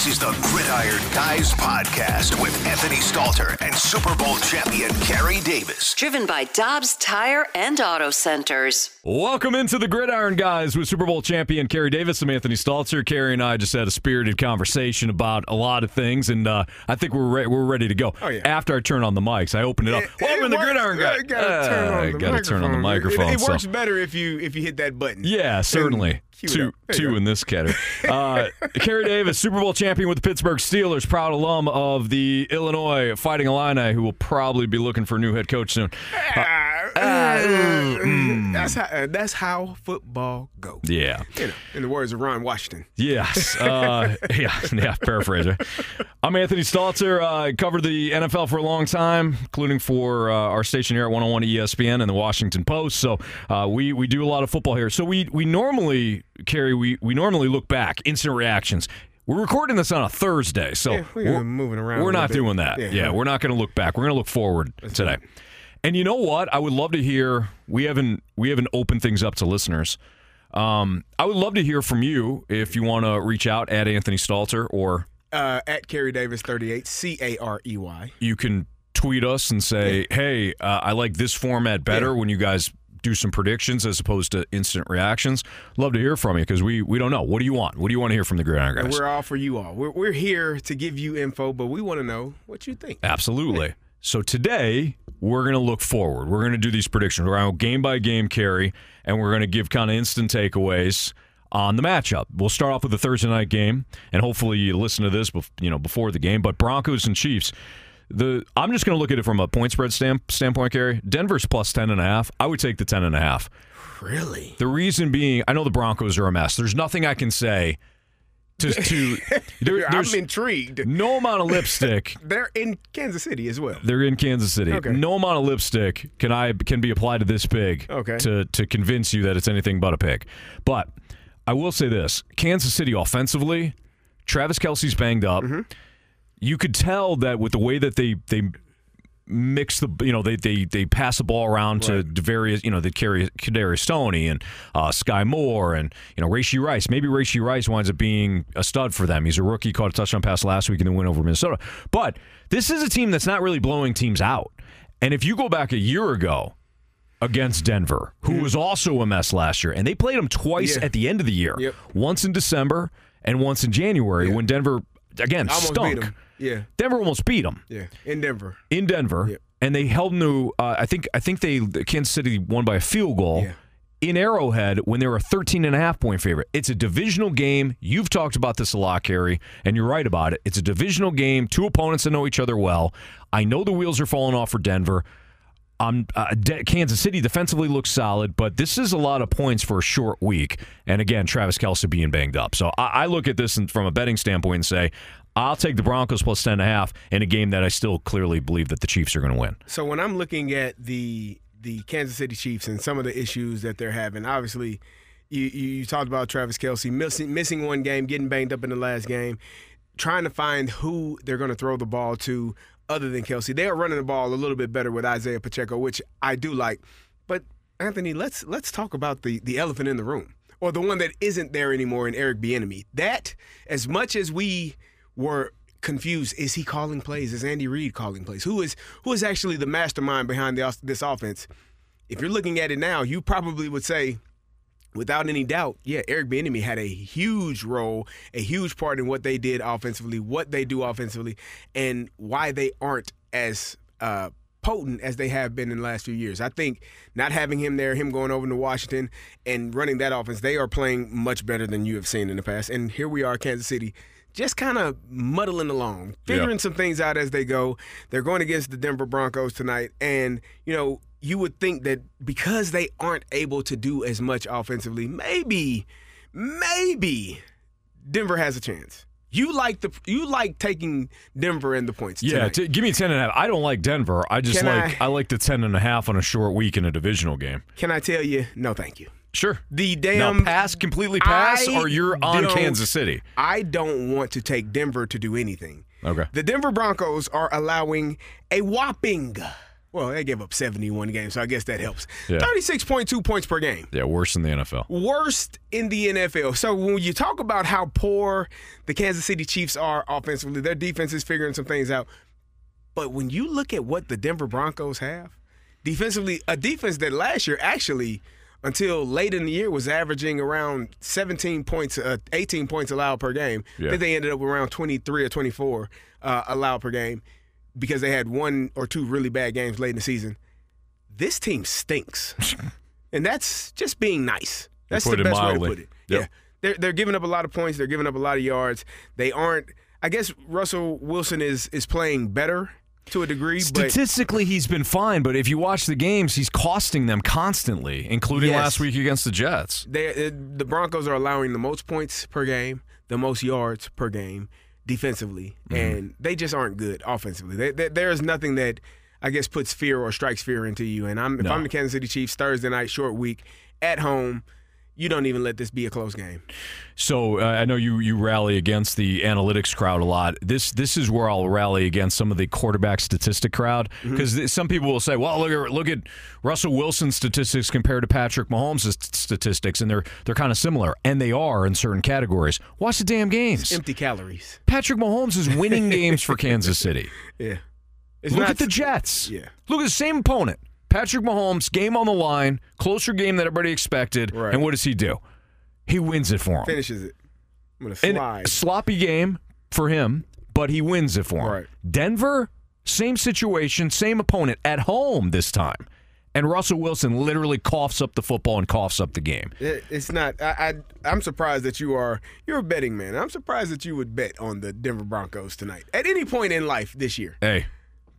This is the Gridiron Guys podcast with Anthony Stalter and Super Bowl champion Carey Davis. Driven by Dobbs Tire and Auto Centers. Welcome into the Gridiron Guys with Super Bowl champion Carey Davis. I'm Anthony Stalter. Carey and I just had a spirited conversation about a lot of things, and uh, I think we're re- we're ready to go. Oh, yeah. After I turn on the mics, I open it up. It- Welcome it to the. Gridiron Yeah, Guys. you gotta turn on the gotta turn on the microphone. microphone. It, it so- works better if you if you hit that button. Yeah, certainly. cue it Two, up. There you two in this category. Uh, Carey Davis, Super Bowl champion with the Pittsburgh Steelers, proud alum of the Illinois Fighting Illini, who will probably be looking for a new head coach soon. Ah, mm. that's how uh, that's how football goes. Yeah. You know, in the words of Ron Washington. Yes. Uh, yeah. Yeah. Paraphrase. Right? I'm Anthony Stalter. Uh, covered the NFL for a long time, including for uh, our station here at 101 ESPN and the Washington Post. So uh, we we do a lot of football here. So we we normally Carey we we normally look back, instant reactions. We're recording this on a Thursday, so Yeah, we're moving around We're not bit. doing that. Yeah. Yeah, we're not going to look back. We're going to look forward today. And you know what? I would love to hear. We haven't we haven't opened things up to listeners. Um, I would love to hear from you if you want to reach out at Anthony Stalter, or Uh, at Carey Davis thirty eight C A R E Y. you can tweet us and say, "Hey, uh, I like this format better Yeah. when you guys do some predictions as opposed to instant reactions." Love to hear from you because we we don't know. What do you want? What do you want to hear from the Gridiron And guys? we're all for you all. We're we're here to give you info, but we want to know what you think. Absolutely. So today we're going to look forward. We're going to do these predictions. We're going to game by game Carey, and we're going to give kind of instant takeaways on the matchup. We'll start off with the Thursday night game, and hopefully you listen to this, bef- you know, before the game. But Broncos and Chiefs. The I'm just going to look at it from a point spread stamp, standpoint, Gary. Denver's plus ten and a half. I would take the ten and a half. Really? The reason being, I know the Broncos are a mess. There's nothing I can say to to. There, I'm intrigued. no amount of lipstick They're in Kansas City as well. they're in Kansas City. Okay. No amount of lipstick can I can be applied to this pig Okay. to to convince you that it's anything but a pig. But I will say this: Kansas City offensively, Travis Kelce's banged up. Mm-hmm. You could tell that with the way that they they mix the you know they they they pass the ball around to various you know they carry Kadarius Toney and uh, Skyy Moore and you know Rashee Rice. Maybe Rashee Rice winds up being a stud for them. He's a rookie, caught a touchdown pass last week and then win over Minnesota. But this is a team that's not really blowing teams out. And if you go back a year ago against Denver, who was also a mess last year, and they played them twice. Yeah. at the end of the year, Yep. once in December and once in January when Denver again Almost stunk. Yeah, Denver almost beat them yeah. In Denver. in Denver, Yep. and they held them to. Uh, I think I think they Kansas City won by a field goal. Yeah. In Arrowhead, when they were a 13 and a half point favorite. It's a divisional game. You've talked about this a lot, Carey, and you're right about it. It's a divisional game, two opponents that know each other well. I know the wheels are falling off for Denver. Um, uh, De- Kansas City defensively looks solid, but this is a lot of points for a short week. And again, Travis Kelce being banged up. So I, I look at this and from a betting standpoint and say, I'll take the Broncos plus 10.5 in a game that I still clearly believe that the Chiefs are going to win. So when I'm looking at the the Kansas City Chiefs and some of the issues that they're having, obviously, you you, talked about Travis Kelce missing missing one game, getting banged up in the last game, trying to find who they're going to throw the ball to other than Kelce. They are running the ball a little bit better with Isaiah Pacheco, which I do like. But Anthony, let's let's talk about the the elephant in the room, or the one that isn't there anymore in Eric Bieniemy. That as much as we were confused, is he calling plays? Is Andy Reid calling plays? Who is who is actually the mastermind behind the, this offense? If you're looking at it now, you probably would say, without any doubt, yeah, Eric Bieniemy had a huge role, a huge part in what they did offensively, what they do offensively, and why they aren't as uh, potent as they have been in the last few years. I think not having him there, him going over to Washington and running that offense, they are playing much better than you have seen in the past. And here we are, Kansas City. Just kind of muddling along, figuring some things out as they go. They're going against the Denver Broncos tonight. And, you know, you would think that because they aren't able to do as much offensively, maybe, maybe Denver has a chance. You like the you like taking Denver and the points. Yeah, t- give me 10 and a half. I don't like Denver. I just Can like I, I- like the 10 and a half on a short week in a divisional game. Can I tell you? No, thank you. Sure. The now damn pass completely pass I or you're on Kansas City. I don't want to take Denver to do anything. Okay. The Denver Broncos are allowing a whopping Well, they gave up 71 games, so I guess that helps. Yeah. 36.2 points per game. Yeah, worse than the NFL. Worst in the NFL. So when you talk about how poor the Kansas City Chiefs are offensively, their defense is figuring some things out. But when you look at what the Denver Broncos have, defensively, a defense that last year actually, until late in the year, was averaging around 17 points, uh, 18 points allowed per game. Yeah. I think they ended up around 23 or 24 uh, allowed per game because they had one or two really bad games late in the season. This team stinks. and that's just being nice. That's the best way to put it. Yep. Yeah. They're, they're giving up a lot of points. They're giving up a lot of yards. They aren't. I guess Russell Wilson is is playing better to a degree, but Statistically, he's been fine, but if you watch the games, he's costing them constantly, including Yes. last week against the Jets. they uh, the Broncos are allowing the most points per game, the most yards per game defensively, Mm-hmm. and they just aren't good offensively. They, they, there is nothing that I guess puts fear or strikes fear into you. And I'm if No. I'm the Kansas City Chiefs Thursday night short week at home, you don't even let this be a close game. So uh, I know you you rally against the analytics crowd a lot. This this is where I'll rally against some of the quarterback statistic crowd Mm-hmm. because some people will say, "Well, look at look at Russell Wilson's statistics compared to Patrick Mahomes' statistics, and they're they're kind of similar, and they are in certain categories." Watch the damn games. Empty calories. Patrick Mahomes is winning games for Kansas City. Yeah. It's Look not at the Jets. Yeah. Look at the same opponent. Patrick Mahomes, game on the line, closer game than everybody expected. Right. And what does he do? He wins it for him. finishes it. I'm gonna And sloppy game for him, but he wins it for him. Right. Denver, same situation, same opponent at home this time. And Russell Wilson literally coughs up the football and coughs up the game. It's not. I, I I'm surprised that you are. You're a betting man. I'm surprised that you would bet on the Denver Broncos tonight at any point in life this year. Hey,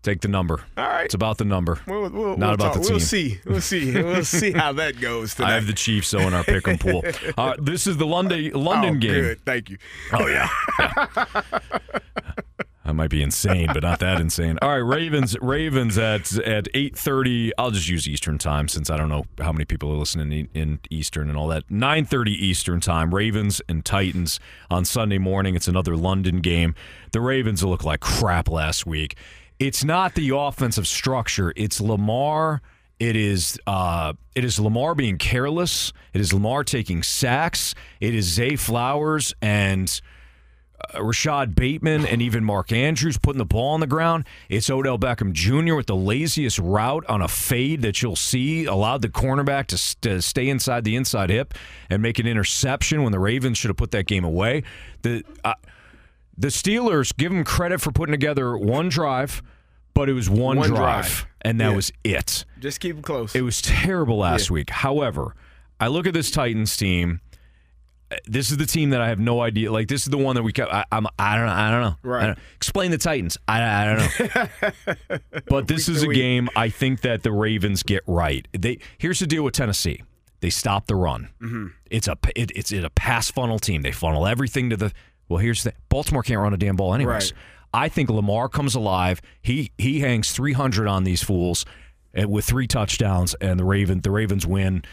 take the number. All right. It's about the number. We'll, we'll, Not we'll about talk. the We'll see. We'll see. We'll see how that goes tonight. I have the Chiefs so in our pick 'em pool. Uh, this is the London London oh, game. Good. Thank you. Oh yeah. I might be insane, but not that insane. All right, Ravens. Ravens at at eight thirty. I'll just use Eastern time since I don't know how many people are listening in, in Eastern and all that. Nine thirty Eastern time. Ravens and Titans on Sunday morning. It's another London game. The Ravens look like crap last week. It's not the offensive structure. It's Lamar. It is uh, it is Lamar being careless. It is Lamar taking sacks. It is Zay Flowers and uh, Rashod Bateman and even Mark Andrews putting the ball on the ground. It's Odell Beckham Jr. with the laziest route on a fade that you'll see, allowed the cornerback to, st- to stay inside the inside hip and make an interception when the Ravens should have put that game away. The uh, the Steelers give them credit for putting together one drive, but it was one, One drive, drive. and that Yeah. was it. Just keep them close. It was terrible last week. However, I look at this Titans team. This is the team that I have no idea. Like this is the one that we. Kept, I, I'm. I don't know. I don't know. Right. Don't- explain the Titans. I, I don't know. but this Week is a week. game I think that the Ravens get right. They here's the deal with Tennessee. They stop the run. Mm-hmm. It's a it, it's a pass funnel team. They funnel everything to the. Well, here's the Baltimore can't run a damn ball anyways. Right. I think Lamar comes alive. He he hangs 300 on these fools uh, with three touchdowns, and the Raven the Ravens win.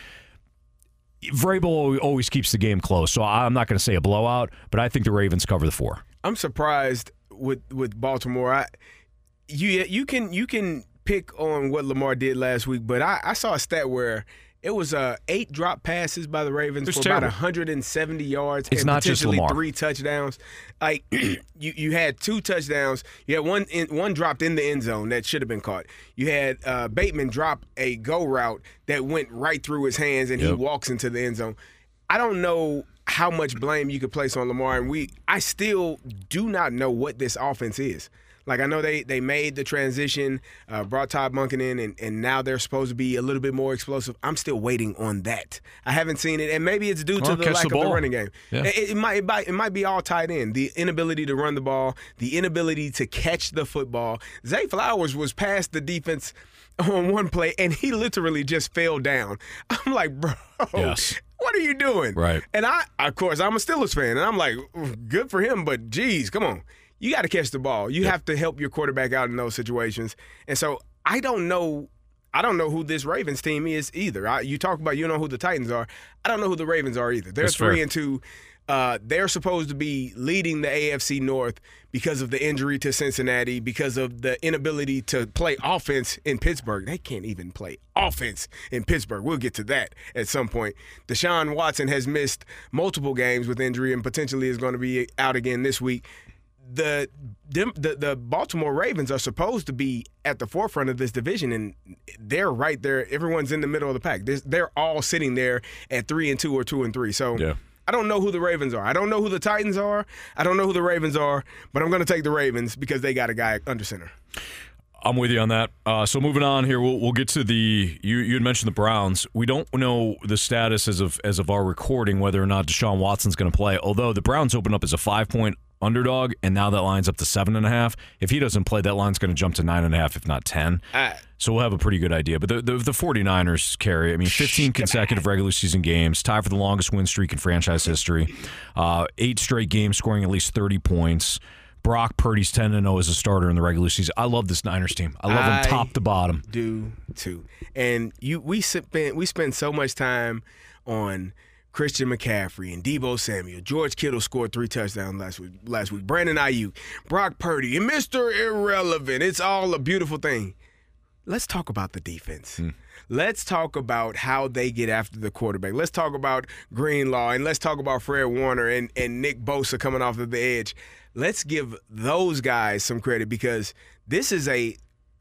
Vrabel always keeps the game close, so I'm not going to say a blowout, but I think the Ravens cover the four. I'm surprised with with Baltimore. I you you can you can pick on what Lamar did last week, but I, I saw a stat where it was uh, eight drop passes by the Ravens for terrible. about 170 yards It's and not just potentially Lamar. three touchdowns. Like you you had two touchdowns. You had one in, one dropped in the end zone that should have been caught. You had uh, Bateman drop a go route that went right through his hands and he walks into the end zone. I don't know how much blame you could place on Lamar, and we I still do not know what this offense is. Like I know they they made the transition, uh, brought Todd Monken in, and, and now they're supposed to be a little bit more explosive. I'm still waiting on that. I haven't seen it, and maybe it's due to the lack the of the running game. Yeah. It, it might, it might it might be all tied in. The inability to run the ball, the inability to catch the football. Zay Flowers was past the defense on one play, and he literally just fell down. I'm like, bro, Yes. what are you doing? Right. And I, of course, I'm a Steelers fan, and I'm like, good for him, but geez, come on. You got to catch the ball. You have to help your quarterback out in those situations. And so I don't know. I don't know who this Ravens team is either. I, you talk about you know who the Titans are. I don't know who the Ravens are either. They're That's three fair. and two. Uh, they're supposed to be leading the AFC North because of the injury to Cincinnati, because of the inability to play offense in Pittsburgh. They can't even play offense in Pittsburgh. We'll get to that at some point. Deshaun Watson has missed multiple games with injury and potentially is going to be out again this week the, the the Baltimore Ravens are supposed to be at the forefront of this division, and they're right there. Everyone's in the middle of the pack. They're, they're all sitting there at three and two or two and three. So. Yeah. I don't know who the Ravens are. I don't know who the Titans are. I don't know who the Ravens are, but I'm going to take the Ravens because they got a guy under center. I'm with you on that. Uh, so moving on here, we'll, we'll get to the you you had mentioned the Browns. We don't know the status as of as of our recording whether or not Deshaun Watson's going to play. Although the Browns open up as a five point underdog, and now that line's up to seven and a half. If he doesn't play, that line's going to jump to nine and a half, if not ten. Uh, so we'll have a pretty good idea. But the, the, the 49ers Carey, I mean, 15 consecutive regular season games, tied for the longest win streak in franchise history, uh, eight straight games scoring at least 30 points. Brock Purdy's 10 0 as a starter in the regular season. I love this Niners team. I love I them top to bottom. Do too. And you we spend we spend so much time on Christian McCaffrey and Deebo Samuel. George Kittle scored three touchdowns last week. Last week, Brandon Aiyuk, Brock Purdy, and Mr. Irrelevant. It's all a beautiful thing. Let's talk about the defense. Hmm. Let's talk about how they get after the quarterback. Let's talk about Greenlaw and let's talk about Fred Warner and, and Nick Bosa coming off of the edge. Let's give those guys some credit because this is a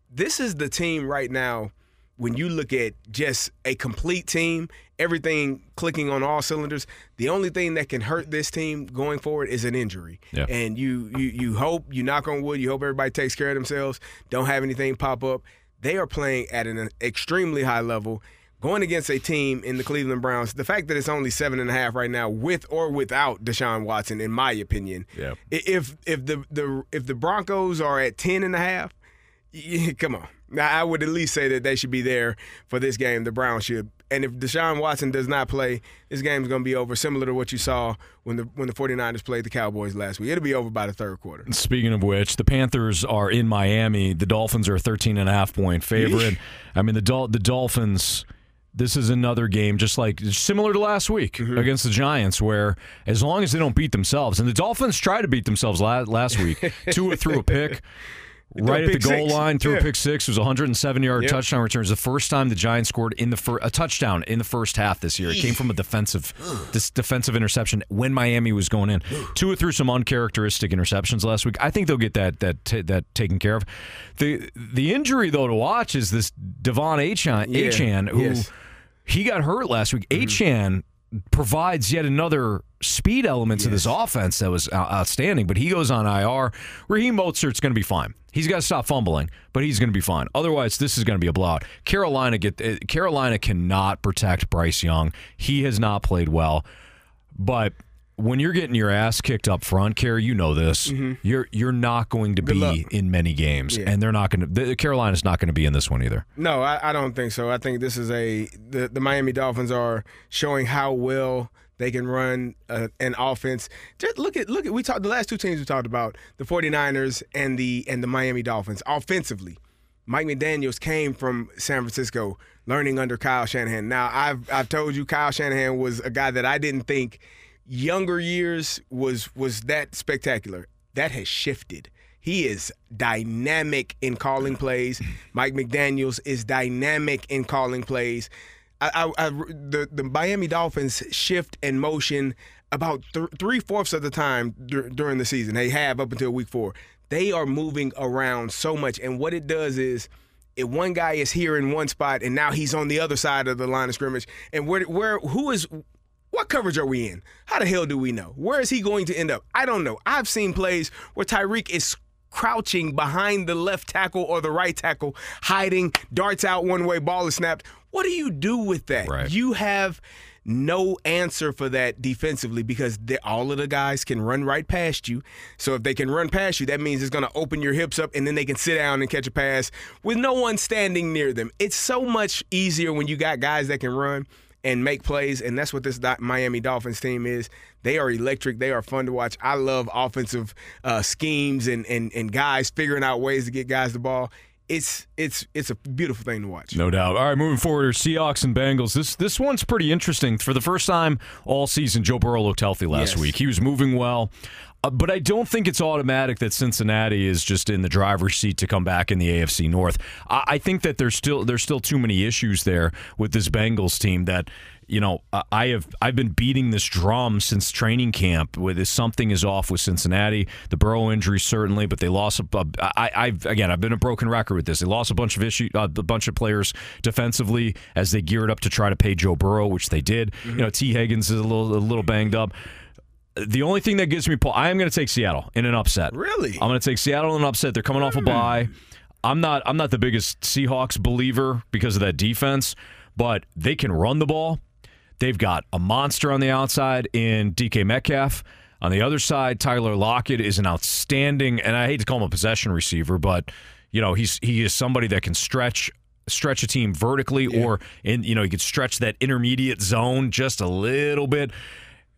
this is the team right now when you look at just a complete team, everything clicking on all cylinders, the only thing that can hurt this team going forward is an injury. Yeah. And you you you hope, you knock on wood, you hope everybody takes care of themselves, don't have anything pop up. They are playing at an extremely high level. Going against a team in the Cleveland Browns, the fact that it's only seven and a half right now, with or without Deshaun Watson, in my opinion, Yeah. if if the the if the Broncos are at ten and a half, yeah, come on. Now, I would at least say that they should be there for this game. The Browns should. And if Deshaun Watson does not play, this game's going to be over, similar to what you saw when the when the 49ers played the Cowboys last week. It'll be over by the third quarter. Speaking of which, the Panthers are in Miami. The Dolphins are a 13 and a half point favorite. I mean, the Dol- the Dolphins. This is another game, just like similar to last week Mm-hmm. against the Giants, where as long as they don't beat themselves, and the Dolphins tried to beat themselves la- last week, Tua threw a pick right at the goal six. line, threw Yeah. a pick six. It was a 107 yard Yep. touchdown return. It was the first time the Giants scored in the fir- a touchdown in the first half this year. It came from a defensive this defensive interception when Miami was going in. Tua threw some uncharacteristic interceptions last week. I think they'll get that that t- that taken care of. The the injury though to watch is this De'Von Achane, Yeah. Achane who Yes. he got hurt last week. Mm-hmm. Achane provides yet another speed element to this offense that was outstanding. But he goes on IR. Raheem Mostert's going to be fine. He's got to stop fumbling, but he's going to be fine. Otherwise, this is going to be a blowout. Carolina get uh, Carolina cannot protect Bryce Young. He has not played well, but. When you're getting your ass kicked up front, Carey, you know this. You're you're not going to be Mm-hmm. luck. in many games, Yeah. and they're not going to. The, Carolina's not going to be in this one either. No, I, I don't think so. I think this is a the, the Miami Dolphins are showing how well they can run uh, an offense. Just look at look at we talked the last two teams we talked about, the 49ers and the and the Miami Dolphins offensively. Mike McDaniels came from San Francisco learning under Kyle Shanahan. Now, I've I've told you Kyle Shanahan was a guy that I didn't think younger years was was that spectacular. That has shifted. He is dynamic in calling plays. Mike McDaniels is dynamic in calling plays. I, I, I, the the Miami Dolphins shift and motion about th- three fourths of the time dur- during the season. They have up until week four. They are moving around so much, and what it does is if one guy is here in one spot and now he's on the other side of the line of scrimmage, and where where who is what coverage are we in? How the hell do we know? Where is he going to end up? I don't know. I've seen plays where Tyreek is crouching behind the left tackle or the right tackle, hiding, darts out one way, ball is snapped. What do you do with that? Right. You have no answer for that defensively because all of the guys can run right past you. So if they can run past you, that means it's going to open your hips up and then they can sit down and catch a pass with no one standing near them. It's so much easier when you got guys that can run and make plays, and that's what this Miami Dolphins team is. They are electric. They are fun to watch. I love offensive uh, schemes and, and and guys figuring out ways to get guys the ball. it's it's it's a beautiful thing to watch. No doubt. All right, moving forward, Seahawks and Bengals. This this one's pretty interesting. For the first time all season, Joe Burrow looked healthy last Yes. week. He was moving well. Uh, but I don't think it's automatic that Cincinnati is just in the driver's seat to come back in the AFC North. I, I think that there's still there's still too many issues there with this Bengals team that you know I have I've been beating this drum since training camp. With this, something is off with Cincinnati. The Burrow injury certainly, but they lost. A, I, I've again I've been a broken record with this. They lost a bunch of issue uh, a bunch of players defensively as they geared up to try to pay Joe Burrow, which they did. You know Tee Higgins is a little a little banged up. The only thing that gives me pause, I am going to take Seattle in an upset. Really? I'm going to take Seattle in an upset. They're coming off a hmm. bye. I'm not. I'm not the biggest Seahawks believer because of that defense, but they can run the ball. They've got a monster on the outside in DK Metcalf. On the other side, Tyler Lockett is an outstanding, and I hate to call him a possession receiver, but you know he's he is somebody that can stretch stretch a team vertically, or in you know he could stretch that intermediate zone just a little bit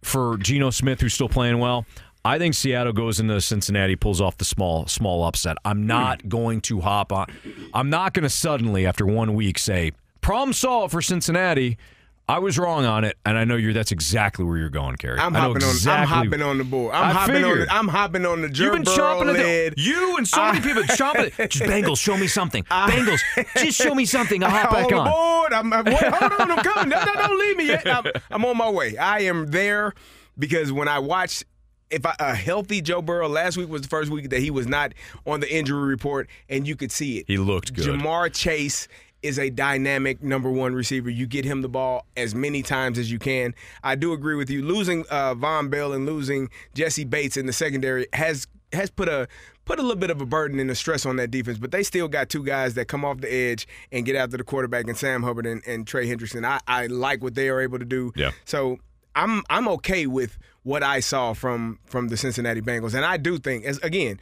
for Geno Smith, who's still playing well. I think Seattle goes into Cincinnati, pulls off the small small upset. I'm hmm. not going to hop on. I'm not going to suddenly, after one week, say problem solved for Cincinnati. I was wrong on it, and I know you're. That's exactly where you're going, Carey. I'm I hopping on. I'm hopping on the board. I'm I hopping on. figured. The, I'm hopping on the You've been chomping at the you and so many people chomping. Just Bengals, show me something. Bengals, just show me something. I'll hop I'm back on. on. the board. I'm, I'm, wait, hold on, I'm coming. No, no, don't leave me yet. I'm, I'm on my way. I am there because when I watch. If I, a healthy Joe Burrow last week was the first week that he was not on the injury report, and you could see it. He looked good. Ja'Marr Chase is a dynamic number one receiver. You get him the ball as many times as you can. I do agree with you. Losing uh, Vonn Bell and losing Jessie Bates in the secondary has has put a put a little bit of a burden and a stress on that defense. But they still got two guys that come off the edge and get after the quarterback, and Sam Hubbard and, and Trey Hendrickson. I, I like what they are able to do. Yeah. So I'm I'm okay with what I saw from from the Cincinnati Bengals, and I do think as again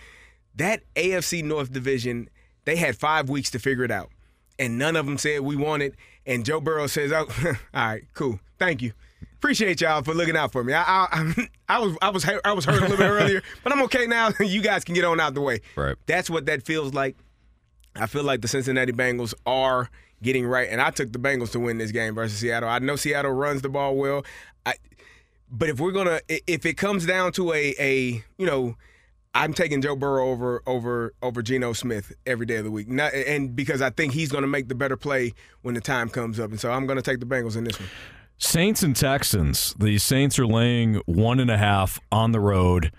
that AFC North division they had five weeks to figure it out, and none of them said we want it. And Joe Burrow says, "Oh, all right, cool, thank you." Appreciate y'all for looking out for me. I, I, I was I was I was hurt a little bit earlier, but I'm okay now. you guys can get on out the way. Right. That's what that feels like. I feel like the Cincinnati Bengals are getting right, and I took the Bengals to win this game versus Seattle. I know Seattle runs the ball well, I, but if we're gonna, if it comes down to a, a, you know, I'm taking Joe Burrow over over over Geno Smith every day of the week, Not, and because I think he's gonna make the better play when the time comes up, and so I'm gonna take the Bengals in this one. Saints and Texans. The Saints are laying one and a half on the road.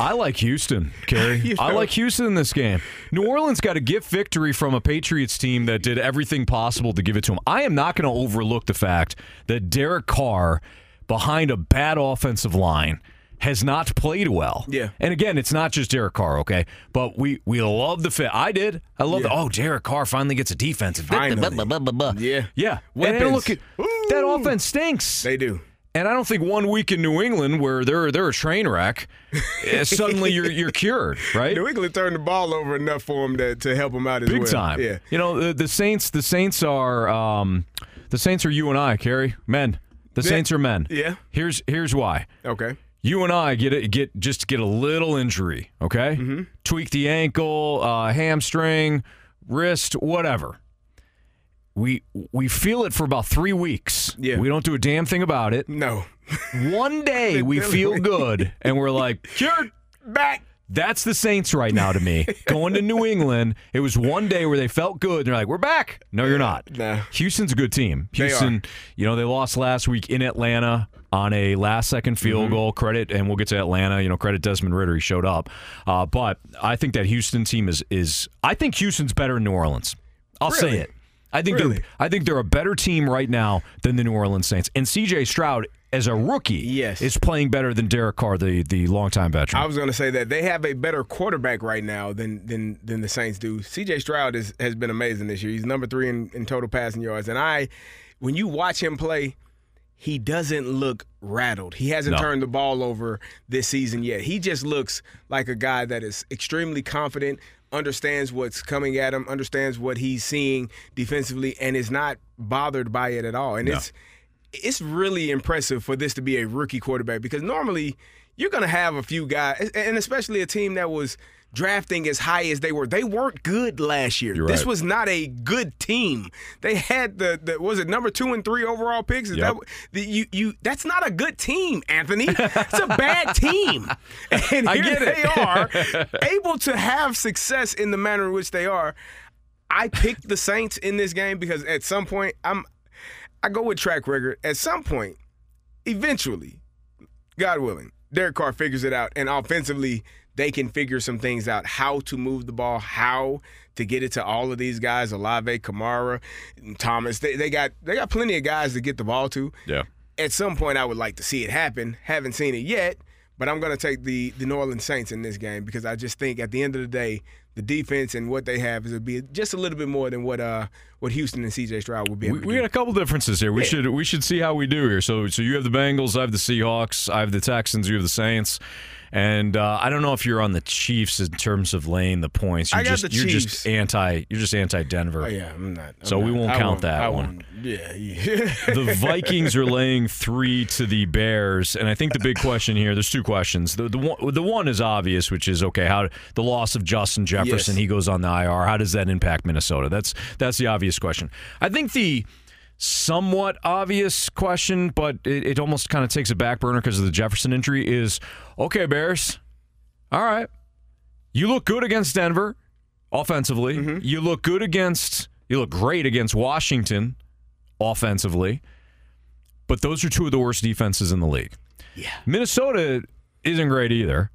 I like Houston, Carey. You I like Houston in this game. New Orleans got a gift victory from a Patriots team that did everything possible to give it to them. I am not going to overlook the fact that Derek Carr, behind a bad offensive line, has not played well. Yeah. And again, it's not just Derek Carr, okay? But we we love the fit. I did. I love the oh, Derek Carr finally gets a defensive. Finally. Yeah. Yeah. And look at that offense stinks. They do. And I don't think one week in New England where they're they're a train wreck, eh, suddenly you're you're cured, right? New England turned the ball over enough for him to, to help him out as Big well. time. Yeah. You know the, the Saints. The Saints are um, the Saints are you and I, Carey, men. The Yeah. Saints are men. Yeah. Here's here's why. Okay. You and I get it, get just get a little injury, okay? Mm-hmm. Tweak the ankle, uh, hamstring, wrist, whatever. We we feel it for about three weeks. Yeah. We don't do a damn thing about it. No. One day we feel good and we're like, cured. Back. That's the Saints right now to me. Going to New England, it was one day where they felt good. And they're like, we're back. No, you're not. Nah. Houston's a good team. Houston, you know, they lost last week in Atlanta on a last second field Mm-hmm. goal. Credit, and we'll get to Atlanta. You know, credit Desmond Ridder. He showed up. Uh, but I think that Houston team is is. I think Houston's better than New Orleans. I'll say it. I think Really? they're I think they're a better team right now than the New Orleans Saints. And CJ Stroud, as a rookie, Yes. is playing better than Derek Carr, the the longtime veteran. I was going to say that they have a better quarterback right now than than than the Saints do. C.J. Stroud is, has been amazing this year. He's number three in, in total passing yards, and I, when you watch him play, he doesn't look rattled. He hasn't No. turned the ball over this season yet. He just looks like a guy that is extremely confident, understands what's coming at him, understands what he's seeing defensively, and is not bothered by it at all. And it's it's really impressive for this to be a rookie quarterback because normally you're going to have a few guys, and especially a team that was drafting as high as they were. They weren't good last year. This was not a good team. They had the, the was it number two and three overall picks? Yep. that the, you you that's not a good team, Anthony. It's a bad team. And I here they are able to have success in the manner in which they are. I picked the Saints in this game because at some point I'm I go with track record. At some point, eventually, God willing, Derek Carr figures it out, and offensively, they can figure some things out. How to move the ball, how to get it to all of these guys, Olave, Kamara, Thomas. They, they got they got plenty of guys to get the ball to. Yeah. At some point, I would like to see it happen. Haven't seen it yet, but I'm going to take the the New Orleans Saints in this game because I just think at the end of the day, the defense and what they have is to be just a little bit more than what uh what Houston and CJ Stroud would be We, we a couple differences here. We should we should see how we do here. So so you have the Bengals, I have the Seahawks, I have the Texans, you have the Saints. And uh, I don't know if you're on the Chiefs in terms of laying the points. You're I got just the you're Chiefs. just anti you're just anti Denver. Oh yeah, I'm not. I'm So we won't I count that I one. won't- Yeah, yeah. the Vikings are laying three to the Bears, and I think the big question here. There's two questions. The the one, the one is obvious, which is okay. How the loss of Justin Jefferson, Yes. he goes on the IR. How does that impact Minnesota? That's that's the obvious question. I think the somewhat obvious question, but it, it almost kind of takes a back burner because of the Jefferson injury. Is okay, Bears. All right, you look good against Denver offensively. Mm-hmm. You look good against. You look great against Washington offensively. But those are two of the worst defenses in the league. Yeah. Minnesota isn't great either.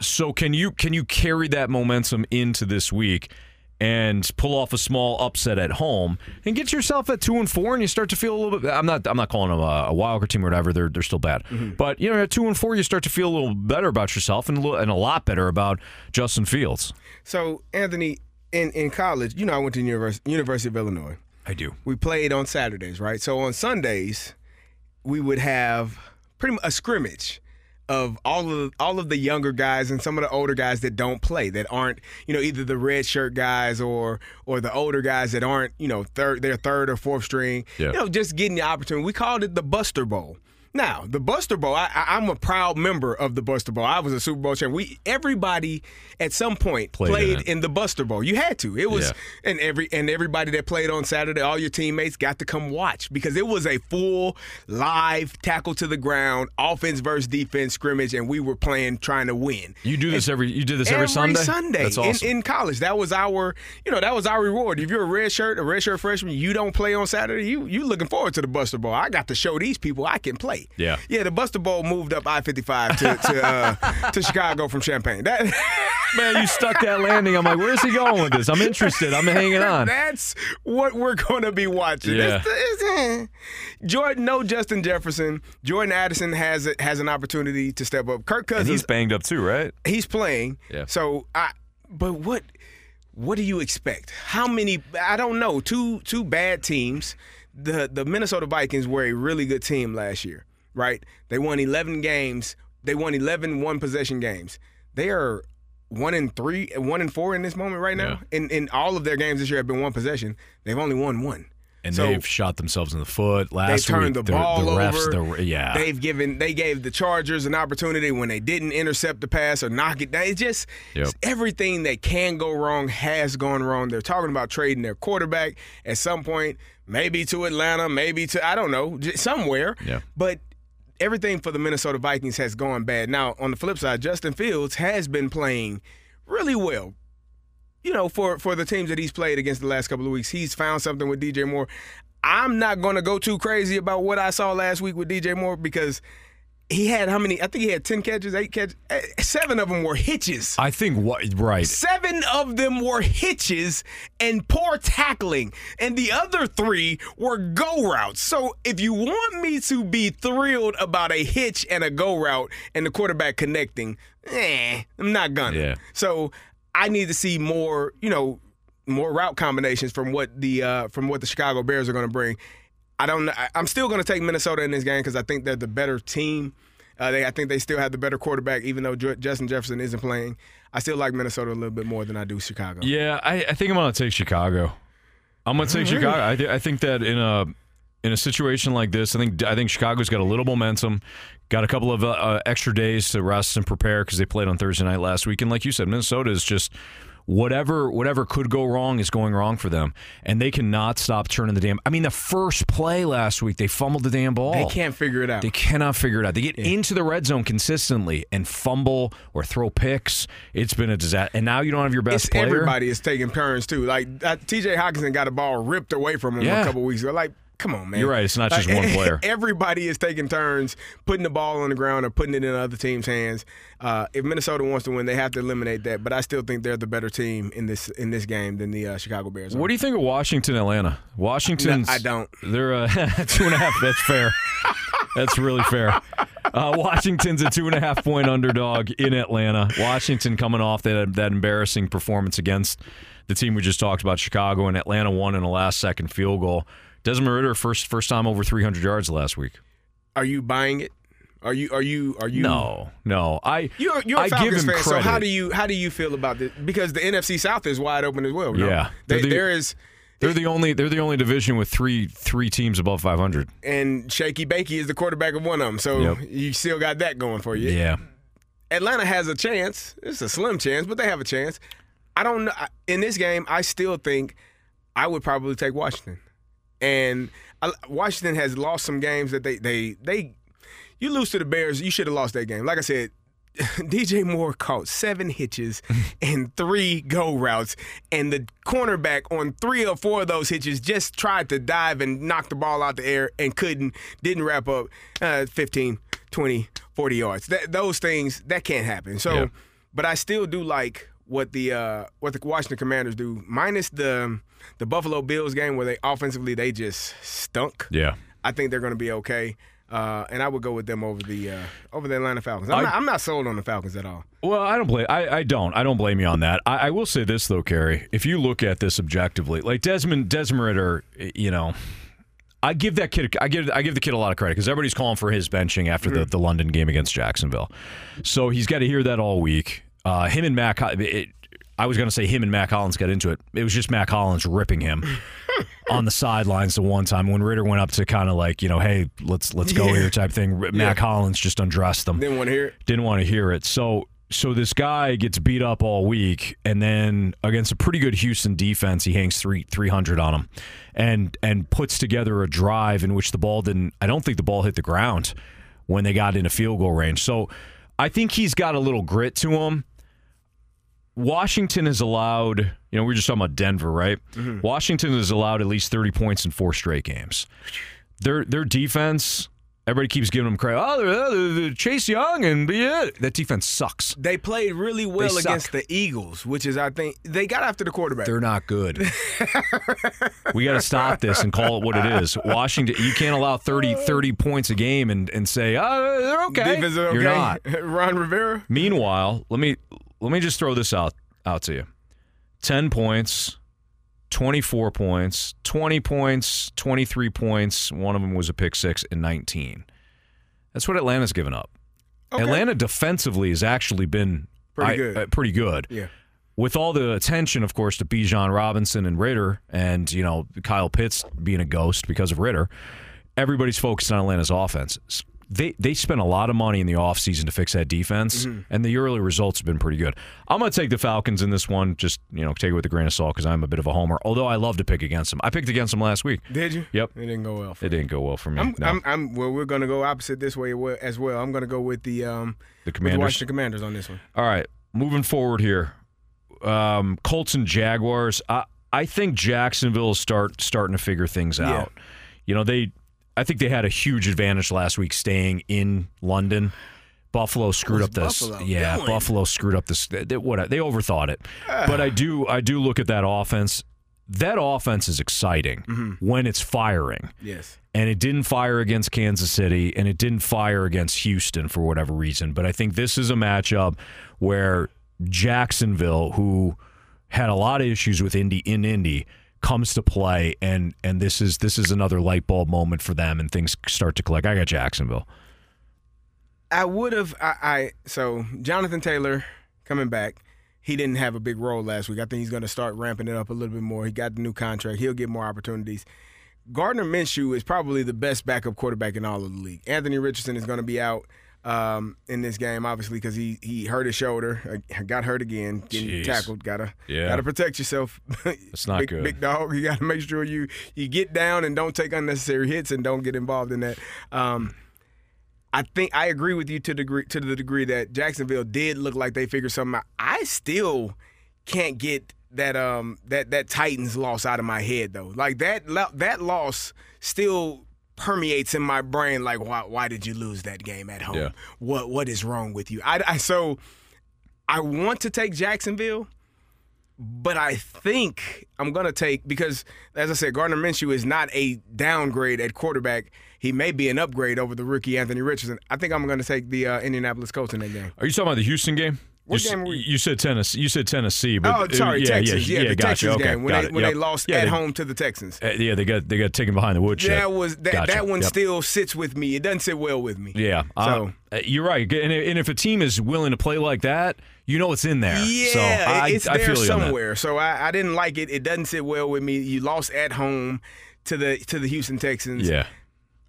So can you can you carry that momentum into this week and pull off a small upset at home and get yourself at two and four and you start to feel a little bit I'm not I'm not calling them a, a wild card team or whatever, they're they're still bad. Mm-hmm. But you know, at two and four you start to feel a little better about yourself and a, little, and a lot better about Justin Fields. So Anthony, in in college, you know, I went to Univers- University of Illinois. I do. We played on Saturdays, right? So on Sundays, we would have pretty much a scrimmage of all of all of the younger guys and some of the older guys that don't play, that aren't, you know, either the red shirt guys or or the older guys that aren't, you know, third their third or fourth string. Yeah. You know, just getting the opportunity. We called it the Buster Bowl. Now, the Buster Bowl, I, I, I'm a proud member of the Buster Bowl. I was a Super Bowl champion. We everybody at some point Played played, in in the Buster Bowl. You had to. It was Yeah. and every and everybody that played on Saturday, all your teammates got to come watch because it was a full live tackle to the ground, offense versus defense scrimmage, and we were playing trying to win. You do this every you do this every, Sunday? Sunday That's awesome. in, in college. That was our, you know, that was our reward. If you're a red shirt, a red shirt freshman, you don't play on Saturday. You you looking forward to the Buster Bowl. I got to show these people I can play. Yeah. yeah. The Buster Bowl moved up I-55 to to, uh, to Chicago from Champaign. That. Man, you stuck that landing. I'm like, where's he going with this? I'm interested. I'm hanging on. That's what we're going to be watching. Yeah. It's- it's- eh. Jordan, no Justin Jefferson. Jordan Addison has a, has an opportunity to step up. Kirk And Cousins, he's banged up too, right? he's playing. Yeah. So I, but what, what do you expect? How many? I don't know. Two two bad teams. The the Minnesota Vikings were a really good team last year, right? They won 11 games. They won 11 one possession games. They are one in three, one in four in this moment right now. In in all of their games this year have been one possession. They've only won one. And So- they've shot themselves in the foot they last turned week. the ball the refs, over. The, yeah, they've given they gave the Chargers an opportunity when they didn't intercept the pass or knock it down. It just Yep. everything that can go wrong has gone wrong. They're talking about trading their quarterback at some point, maybe to Atlanta, maybe to I don't know, somewhere. Yeah. But everything for the Minnesota Vikings has gone bad. Now, on the flip side, Justin Fields has been playing really well. You know, for for the teams that he's played against the last couple of weeks, he's found something with DJ Moore. I'm not going to go too crazy about what I saw last week with DJ Moore because he had how many? I think he had 10 catches, 8 catches. eh, Seven of them were hitches. I think what right. Seven of them were hitches and poor tackling, and the other three were go routes. So if you want me to be thrilled about a hitch and a go route and the quarterback connecting, eh, I'm not gonna. Yeah. So I need to see more, you know, more route combinations from what the uh, from what the Chicago Bears are going to bring. I don't. I- I'm still going to take Minnesota in this game because I think they're the better team. Uh, they, I think they still have the better quarterback, even though Ju- Justin Jefferson isn't playing. I still like Minnesota a little bit more than I do Chicago. Yeah, I, I think I'm going to take Chicago. I'm going to take Chicago. I, thi- I think that in a in a situation like this, I think I think Chicago's got a little momentum, got a couple of uh, uh, extra days to rest and prepare because they played on Thursday night last week, and like you said, Minnesota is just whatever whatever could go wrong is going wrong for them, and they cannot stop turning the damn. I mean, the first play last week, they fumbled the damn ball. They can't figure it out. They cannot figure it out. They get into the red zone consistently and fumble or throw picks. It's been a disaster. And now you don't have your best it's player. everybody is taking turns too. Like uh, T.J. Hockenson got a ball ripped away from him Yeah. a couple weeks ago. Like, come on, man. You're right. It's not just one player. Everybody is taking turns putting the ball on the ground or putting it in other team's hands. Uh, if Minnesota wants to win, they have to eliminate that. But I still think they're the better team in this in this game than the uh, Chicago Bears. Are. What do you think of Washington, Atlanta? Washington's. No, I don't. They're uh, two and a half. That's fair. That's really fair. Uh, Washington's a two and a half point underdog in Atlanta. Washington coming off that that embarrassing performance against the team we just talked about, Chicago, and Atlanta won in a last second field goal. Desmond Ridder first first time over 300 yards last week. Are you buying it? Are you? Are you? Are you? No, no. I You're, you're a I give Falcons him fan, credit. so how do you how do you feel about this? Because the NFC South is wide open as well. no? Yeah. They, They're the- there is, They're the only they're the only division with three three teams above 500. and Shaky Bakey is the quarterback of one of them. So Yep. you still got that going for you. Yeah. Atlanta has a chance. It's a slim chance, but they have a chance. I don't know. In this game, I still think I would probably take Washington. And I, Washington has lost some games that they they they. You lose to the Bears, you should have lost that game. Like I said, DJ Moore caught seven hitches and three go routes, and the cornerback on three or four of those hitches just tried to dive and knock the ball out the air and couldn't, didn't wrap up uh, 15, 20, 40 yards. That, those things, that can't happen. So, Yeah. but I still do like what the uh, what the Washington Commanders do, minus the the Buffalo Bills game where they offensively they just stunk. Yeah. I think they're going to be okay. Uh, and I would go with them over the uh, over the Atlanta Falcons. I'm, I- not, I'm not sold on the Falcons at all. Well, I don't blame. I, I don't. I don't blame you on that. I, I will say this though, Carey. If you look at this objectively, like Desmond Desmond Ridder, you know, I give that kid. I give I give the kid a lot of credit because everybody's calling for his benching after the, the London game against Jacksonville. So he's got to hear that all week. Uh, him and Mac. It, I was going to say him and Mack Hollins got into it. It was just Mack Hollins ripping him on the sidelines the one time when Ridder went up to kind of like you know, hey, let's let's go Yeah. here type thing. Mack Hollins just undressed them Didn't want to hear it. didn't want to hear it. So so this guy gets beat up all week, and then against a pretty good Houston defense, he hangs three three hundred on him, and and puts together a drive in which the ball didn't. I don't think the ball hit the ground when they got into field goal range. So I think he's got a little grit to him. Washington is allowed, you know, we are just talking about Denver, right? Mm-hmm. Washington is allowed at least 30 points in four straight games. Their their defense, everybody keeps giving them credit. Oh, they're, they're, they're Chase Young and be it. that defense sucks. They played really well against the Eagles, which is I think they got after the quarterback. They're not good. we got to stop this and call it what it is. Washington, you can't allow 30, 30 points a game and, and say, oh, they're okay. Defense is okay. You're not. Ron Rivera. Meanwhile, let me let me just throw this out out to you. 10 points, 24 points, 20 points, 23 points, one of them was a pick 6 and 19. That's what Atlanta's given up. Okay. Atlanta defensively has actually been Pretty I- good. uh, pretty good. Yeah. With all the attention, of course, to Bijan Robinson and Ridder, and you know Kyle Pitts being a ghost because of Ridder, everybody's focused on Atlanta's offense. They they spent a lot of money in the offseason to fix that defense, Mm-hmm. and the early results have been pretty good. I'm going to take the Falcons in this one. Just you know, take it with a grain of salt because I'm a bit of a homer. Although I love to pick against them. I picked against them last week. Did you? Yep. It didn't go well. For It didn't go well for me. I'm, no. I'm, I'm, well, we're going to go opposite this way as well. I'm going to go with the um, the Commanders. Washington Commanders on this one. All right, moving forward here, um, Colts and Jaguars. I I think Jacksonville is start starting to figure things Yeah. out. You know they, I think they had a huge advantage last week staying in London. Buffalo screwed up this. Buffalo yeah, doing? Buffalo screwed up this. They, what they overthought it, but I do I do look at that offense. That offense is exciting Mm-hmm. when it's firing Yes. and it didn't fire against Kansas City and it didn't fire against Houston for whatever reason. But I think this is a matchup where Jacksonville, who had a lot of issues with Indy in Indy, comes to play and and this is this is another light bulb moment for them and things start to click. I got Jacksonville. I would have. I, I so Jonathan Taylor coming back. He didn't have a big role last week. I think he's going to start ramping it up a little bit more. He got the new contract. He'll get more opportunities. Gardner Minshew is probably the best backup quarterback in all of the league. Anthony Richardson is going to be out um, in this game, obviously, because he he hurt his shoulder, uh, got hurt again, getting Jeez. tackled. Gotta Yeah. gotta protect yourself. It's not big, good. Big dog, you gotta make sure you you get down and don't take unnecessary hits and don't get involved in that. Um, I think I agree with you to the degree to the degree that Jacksonville did look like they figured something out. I still can't get that um that that Titans loss out of my head though. Like that that loss still permeates in my brain. Like why why did you lose that game at home? Yeah. What what is wrong with you? I, I so I want to take Jacksonville. But I think I'm gonna take because, as I said, Gardner Minshew is not a downgrade at quarterback. He may be an upgrade over the rookie Anthony Richardson. I think I'm gonna take the uh, Indianapolis Colts in that game. Are you talking about the Houston game? What you, game were we- you said Tennessee. You said Tennessee, but oh, sorry, yeah, Texans. Yeah, Yeah, the gotcha. Texans okay, game when they it. when Yep. they lost Yeah, at they- home to the Texans. uh, yeah, they got they got taken behind the woodshed. That was that, Gotcha. that one Yep. still sits with me. It doesn't sit well with me. Yeah, uh, So- uh, you're right. And, and if a team is willing to play like that, you know it's in there. Yeah, so I, it's I there feel you on that. somewhere. So I, I didn't like it. It doesn't sit well with me. You lost at home to the to the Houston Texans. Yeah,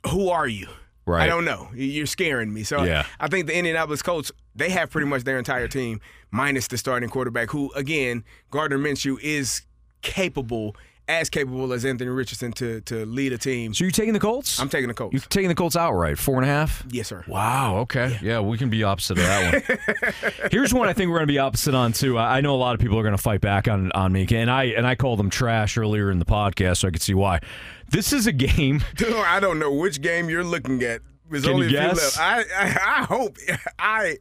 Who are you? Right. I don't know. You're scaring me. So Yeah. I think the Indianapolis Colts they have pretty much their entire team minus the starting quarterback, who again Gardner Minshew is capable, as capable as Anthony Richardson to to lead a team. So you're taking the Colts? I'm taking the Colts. You're taking the Colts outright, four and a half. yes, sir. Wow. Okay. Yeah. we can be opposite of that one. Here's one I think we're going to be opposite on too. I know a lot of people are going to fight back on on me, and I and I called them trash earlier in the podcast, so I could see why. This is a game. I don't know which game you're looking at. There's Can only you a few guess? left. I, I I hope I.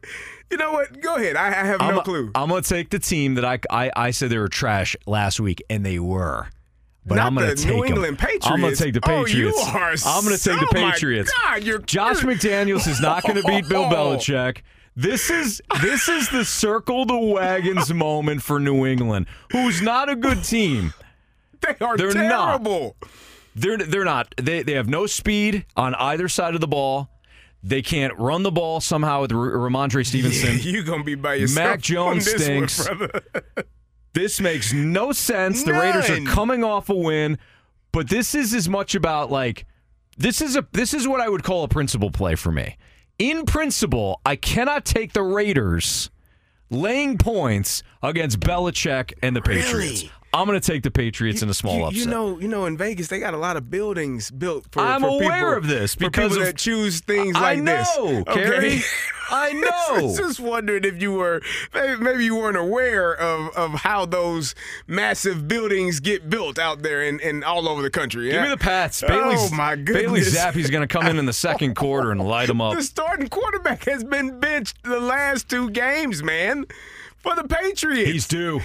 You know what? Go ahead. I, I have no I'm, clue. I'm going to take the team that I, I I said they were trash last week, and they were. But Not I'm going to take New. England Patriots. I'm going to take the Patriots. Oh, you are I'm going to take the so- Patriots. God, you're- Josh McDaniels is not going to beat Bill oh. Belichick. This is this is the circle the wagons moment for New England, who's not a good team. they are they're not. terrible. They're they're not. They they have no speed on either side of the ball. They can't run the ball somehow with R- Rhamondre Stevenson. You're gonna be by yourself. Mac on Jones one, stinks. brother. This makes no sense. The Raiders are coming off a win, but this is as much about like this is a this is what I would call a principle play for me. In principle, I cannot take the Raiders laying points against Belichick and the Patriots. Really? I'm going to take the Patriots in a small you, upset. you know, you know, in Vegas they got a lot of buildings built for. I'm for aware people, of this because people of- that choose things I like this. know, Okay? Carey. I know. Just wondering if you were maybe, maybe you weren't aware of, of how those massive buildings get built out there and, and all over the country. Give me the Pats. Oh, Bailey's, my Bailey goodness. Zappe's going to come in in the second quarter and light them up. The starting quarterback has been benched the last two games, man, for the Patriots. He's due.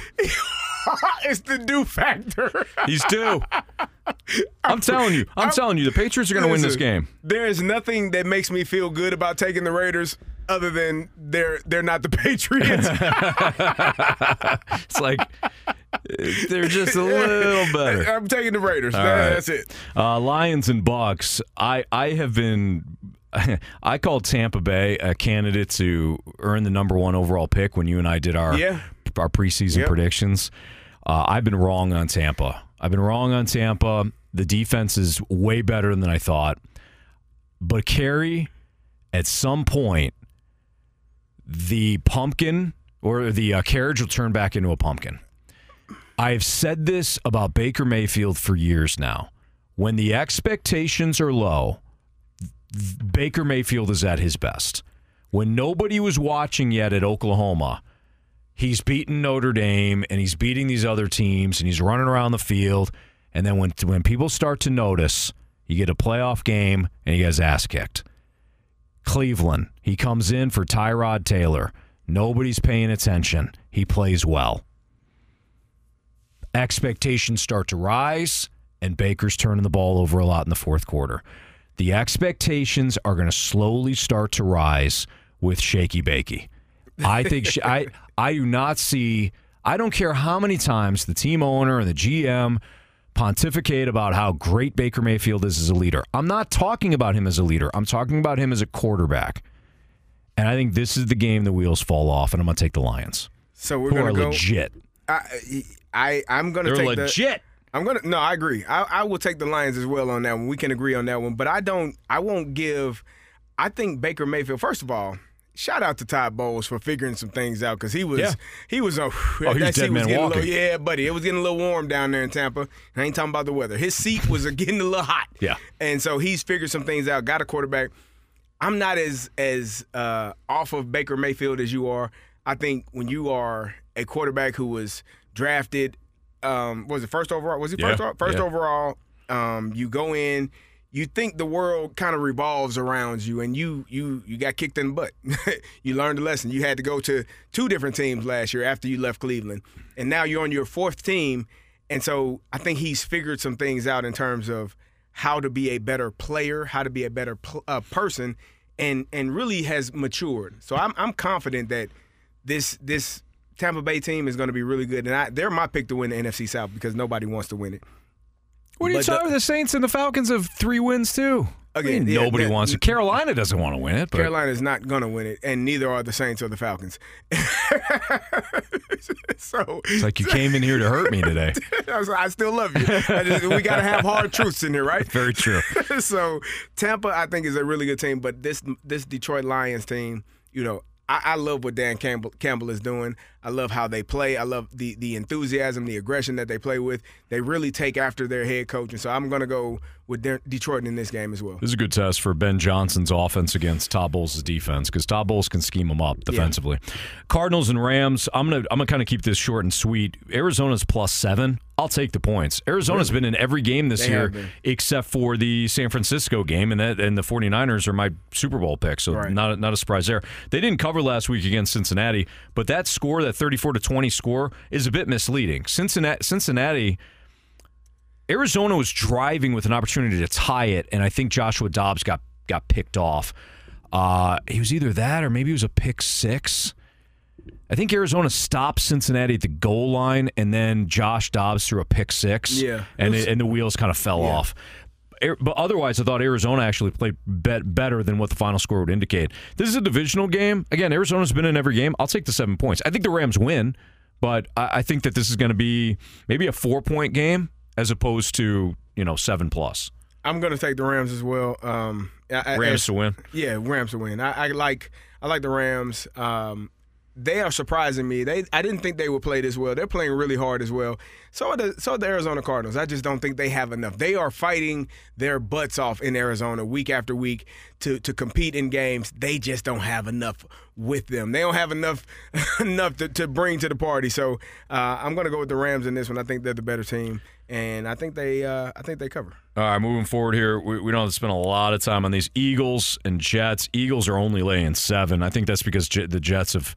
it's the due factor. He's due. I'm telling you. I'm, I'm- telling you. The Patriots are going to win this game. There is nothing that makes me feel good about taking the Raiders other than they're they're not the Patriots. It's like they're just a little better. I'm taking the Raiders. That- right. That's it. Uh, Lions and Bucks. I I have been. I called Tampa Bay a candidate to earn the number one overall pick when you and I did our Yeah. our preseason Yep. predictions. Uh, I've been wrong on Tampa. I've been wrong on Tampa. The defense is way better than I thought. But Carey, at some point, the pumpkin or the uh, carriage will turn back into a pumpkin. I've said this about Baker Mayfield for years now. When the expectations are low, Baker Mayfield is at his best. When nobody was watching yet at Oklahoma, he's beating Notre Dame and he's beating these other teams and he's running around the field. And then when when people start to notice, you get a playoff game and he gets ass kicked. Cleveland, he comes in for Tyrod Taylor. Nobody's paying attention. He plays well. Expectations start to rise, and Baker's turning the ball over a lot in the fourth quarter. The expectations are going to slowly start to rise with Shaky Bakey. I think I I do not see. I don't care how many times the team owner and the GM pontificate about how great Baker Mayfield is as a leader. I'm not talking about him as a leader. I'm talking about him as a quarterback. And I think this is the game the wheels fall off, and I'm going to take the Lions, So we're gonna are go. legit. I, I I'm gonna They're take legit. the. I'm gonna no, I agree. I, I will take the Lions as well on that one. We can agree on that one, but I don't. I won't give. I think Baker Mayfield. First of all, shout out to Todd Bowles for figuring some things out because he was Yeah. he was a Oh, he was that seat dead man getting a walking. little, yeah, buddy. It was getting a little warm down there in Tampa. I ain't talking about the weather. His seat was getting a little hot. Yeah. and so he's figured some things out. Got a quarterback. I'm not as as uh, off of Baker Mayfield as you are. I think when you are a quarterback who was drafted, um, was it first overall? Was he first Yeah, first yeah. overall? Um, you go in, you think the world kind of revolves around you, and you you you got kicked in the butt. you learned a lesson. You had to go to two different teams last year after you left Cleveland, and now you're on your fourth team. And so I think he's figured some things out in terms of how to be a better player, how to be a better pl- uh, person, and and really has matured. So I'm I'm confident that this this Tampa Bay team is going to be really good, and I, they're my pick to win the NFC South because nobody wants to win it. What are you But talking the- about? The Saints and the Falcons have three wins too. Again, I mean, yeah, nobody that- wants it. Carolina doesn't want to win it, but Carolina is not going to win it, and neither are the Saints or the Falcons. so it's like you came in here to hurt me today. I, was I still love you. I just- we got to have hard truths in here, right? Very true. so Tampa, I think, is a really good team, but this this Detroit Lions team, you know, I, I love what Dan Campbell Campbell is doing. I love how they play. I love the the enthusiasm, the aggression that they play with. They really take after their head coach, and so I'm going to go with De- Detroit in this game as well. This is a good test for Ben Johnson's offense against Todd Bowles' defense because Todd Bowles can scheme them up defensively. Cardinals and Rams. I'm gonna I'm gonna kind of keep this short and sweet. Arizona's plus seven. I'll take the points. Arizona's been in every game this They year except for the San Francisco game, and that and the 49ers are my Super Bowl pick, so Right. not not a surprise there. They didn't cover last week against Cincinnati, but that score, that 34 to 20 score, is a bit misleading. Cincinnati Cincinnati. Arizona was driving with an opportunity to tie it, and I think Joshua Dobbs got got picked off. Uh, he was either that or maybe it was a pick six. I think Arizona stopped Cincinnati at the goal line, and then Josh Dobbs threw a pick six. Yeah. and was- it, and the wheels kind of fell off. But otherwise, I thought Arizona actually played bet better than what the final score would indicate. This is a divisional game. Again, Arizona's been in every game. I'll take the seven points. I think the Rams win, but I, I think that this is going to be maybe a four point game as opposed to you know seven plus. I'm going to take the Rams as well. Um, I- I- Rams as- to win. Yeah, Rams to win. I, I like I like the Rams. Um, they are surprising me. They I didn't think they would play this well. They're playing really hard as well. So are the so are the Arizona Cardinals. I just don't think they have enough. They are fighting their butts off in Arizona week after week to to compete in games. They just don't have enough with them. They don't have enough enough to, to bring to the party. So uh, I'm going to go with the Rams in this one. I think they're the better team, and I think they uh, I think they cover. All right, moving forward here, we, we don't have to spend a lot of time on these Eagles and Jets. Eagles are only laying seven. I think that's because J- the Jets have,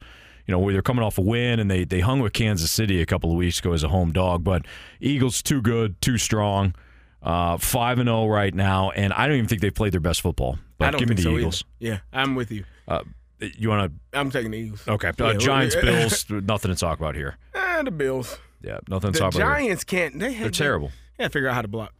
you know, they're coming off a win and they they hung with Kansas City a couple of weeks ago as a home dog. But Eagles too good, too strong, uh, five and zero right now, and I don't even think they've played their best football. But I don't give me the so either. Eagles. Yeah, I'm with you. Uh, you want to? I'm taking the Eagles. Okay, Yeah, uh, Giants, Bills, nothing to talk about here. Eh, the Bills. Yeah, nothing to The talk about. here. Giants can't. They They're terrible. They gotta figure out how to block.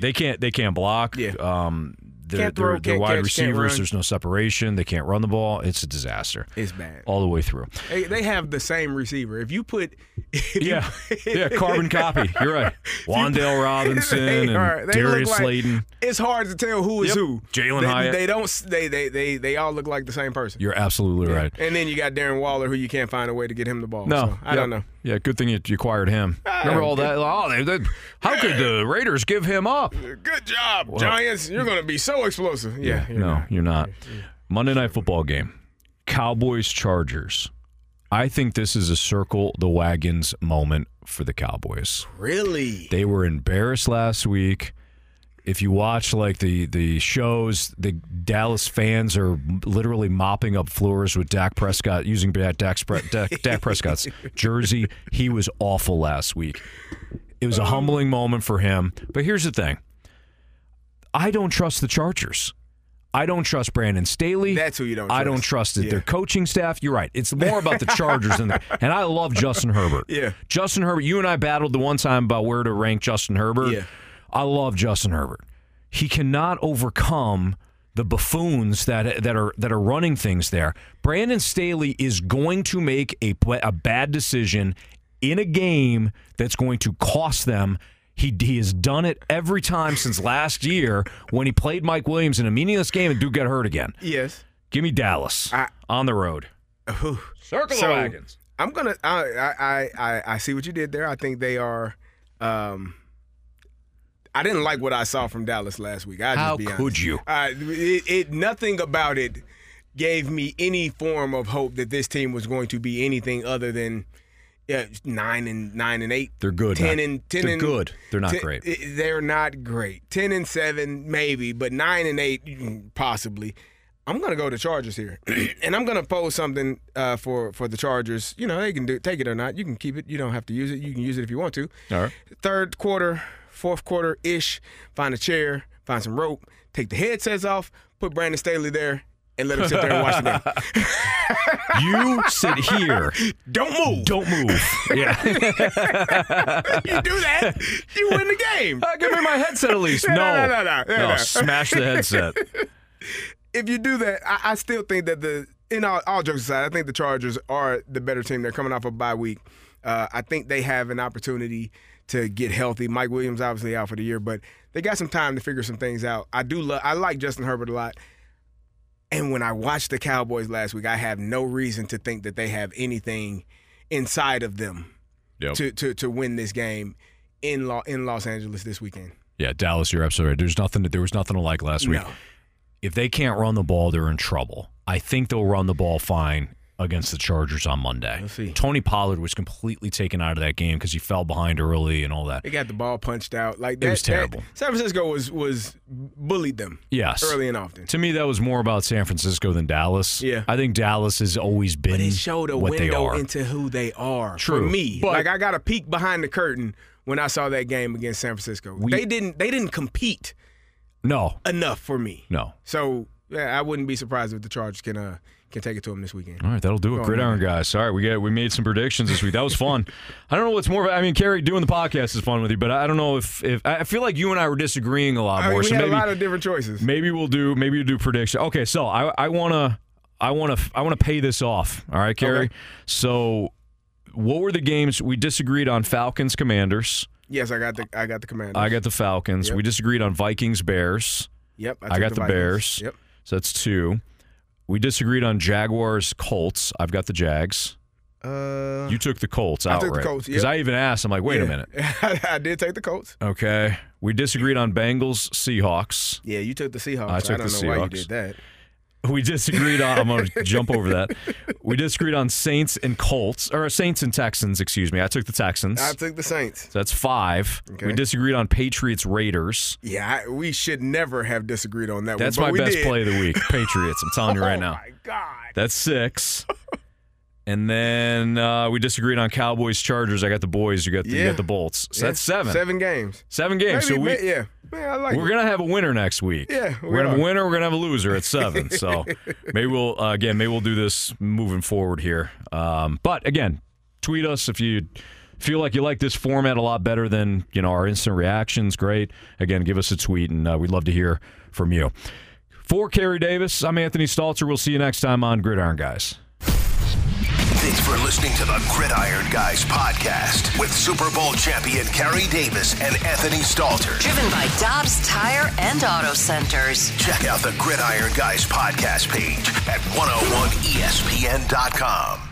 They can't. They can't block. Yeah. Um, their, Can't throw, their, their can't wide catch, receivers. There's no separation. They can't run the ball. It's a disaster It's bad. all the way through. They, they have the same receiver. If you put, if you- Yeah, yeah. Carbon copy. You're right. Wan'Dale Robinson They and Darius like- Slayton. it's hard to tell who is Yep. who. Jalin they, Hyatt. They don't. They, they they they all look like the same person. You're absolutely right. And then you got Darren Waller, who you can't find a way to get him the ball. No, So, I don't know. Yeah, good thing you, you acquired him. Remember all that? Oh, they, they, how could the Raiders give him up? Good job, Giants. You're going to be so explosive. Yeah. you're no, not. you're not. Monday night football game, Cowboys Chargers. I think this is a circle the wagons moment for the Cowboys. Really? They were embarrassed last week. If you watch like the the shows, the Dallas fans are literally mopping up floors with Dak Prescott using Dak, Dak, Dak, Dak Prescott's jersey. He was awful last week. It was a humbling moment for him. But here's the thing: I don't trust the Chargers. I don't trust Brandon Staley. That's who you don't Trust. I don't trust. it. Yeah. Their coaching staff. You're right. It's more about the Chargers than the, and I love Justin Herbert. Yeah. Justin Herbert. You and I battled the one time about where to rank Justin Herbert. Yeah. I love Justin Herbert. He cannot overcome the buffoons that that are that are running things there. Brandon Staley is going to make a a bad decision in a game that's going to cost them He, he has done it every time since last year when he played Mike Williams in a meaningless game and do get hurt again. Yes. Give me Dallas I- on the road. Circle So, the wagons. I'm gonna. I, I I I see what you did there. I think they are. Um, I didn't like what I saw from Dallas last week. I just How be could you? Uh, it, it nothing about it gave me any form of hope that this team was going to be anything other than yeah, nine and nine and eight. They're good. Ten man. and ten They're and good. They're not 10 great. They're not great. Ten and seven, maybe, but nine and eight, mm, possibly. I'm gonna go to Chargers here, and I'm gonna pose something uh, for for the Chargers. You know, they can do take it or not. You can keep it. You don't have to use it. You can use it if you want to. All right. Third quarter, fourth quarter ish. Find a chair, find some rope, take the headsets off, put Brandon Staley there, and let him sit there and watch the game. You sit here. Don't move. Don't move. Yeah. you do that, you win the game. Uh, give me my headset at least. No, No. no, no, no, no, no. Smash the headset. if you do that, I, I still think that the in all, all jokes aside, I think the Chargers are the better team. They're coming off a bye week. Uh, I think they have an opportunity to get healthy. Mike Williams obviously out for the year, but they got some time to figure some things out. I do love. I like Justin Herbert a lot. And when I watched the Cowboys last week, I have no reason to think that they have anything inside of them Yep. to, to to win this game in Lo- in Los Angeles this weekend. Yeah, Dallas, you're absolutely right. There's nothing. There was nothing to like last week. No. If they can't run the ball, they're in trouble. I think they'll run the ball fine against the Chargers on Monday. Tony Pollard was completely taken out of that game because he fell behind early and all that. They got the ball punched out. Like that, It was terrible. that- San Francisco was was bullied them Yes. early and often. To me, that was more about San Francisco than Dallas. Yeah. I think Dallas has always been But it showed a what window into who they are. True, For me, but- like I got a peek behind the curtain when I saw that game against San Francisco. We- they didn't they didn't compete no, enough for me. no. So yeah, I wouldn't be surprised if the Chargers can uh can take it to them this weekend. All right, that'll do it. Gridiron guys. Sorry, we get we made some predictions this week. That was fun. I don't know what's more. I mean, Carey doing the podcast is fun with you, but I don't know if if I feel like you and I were disagreeing a lot I mean, more. we so had maybe a lot of different choices. maybe we'll do maybe we'll do prediction. Okay, so I I want to I want to I want to pay this off. All right, Carey. Okay. So what were the games we disagreed on? Falcons Commanders. Yes, I got the I got the Commanders. I got the Falcons. Yep. We disagreed on Vikings Bears. Yep, I, took got the, Vikings. Bears. Yep. So that's two. We disagreed on Jaguars Colts. I've got the Jags. Uh, You took the Colts I took the outright. Colts, Because. I even asked, I'm like, wait a minute. I did take the Colts. Okay. We disagreed on Bengals Seahawks. Yeah, you took the Seahawks. I took don't the know why you did that. We disagreed on, I'm going to jump over that. We disagreed on Saints and Colts, or Saints and Texans, excuse me. I took the Texans. I took the Saints. so that's five. Okay. We disagreed on Patriots Raiders. Yeah, I, we should never have disagreed on that That's one. my best did. play of the week. Patriots. I'm telling you right oh now. my God. That's six. And then uh, we disagreed on Cowboys Chargers. I got the boys. You got the, you Yeah. got the Bolts. So Yeah, that's seven. Seven games. Seven games. Maybe, so we yeah. Man, I like we're it. gonna have a winner next week. Yeah, we we're gonna have a winner. We're gonna have a loser at seven. So maybe we'll uh, again maybe we'll do this moving forward here. Um, but again, tweet us if you feel like you like this format a lot better than you know our instant reactions. Great. Again, give us a tweet, and uh, we'd love to hear from you. For Carey Davis, I'm Anthony Stalter. We'll see you next time on Gridiron Guys. Thanks for listening to the Gridiron Guys podcast with Super Bowl champion Carey Davis and Anthony Stalter. Driven by Dobbs Tire and Auto Centers. Check out the Gridiron Guys podcast page at 101ESPN.com.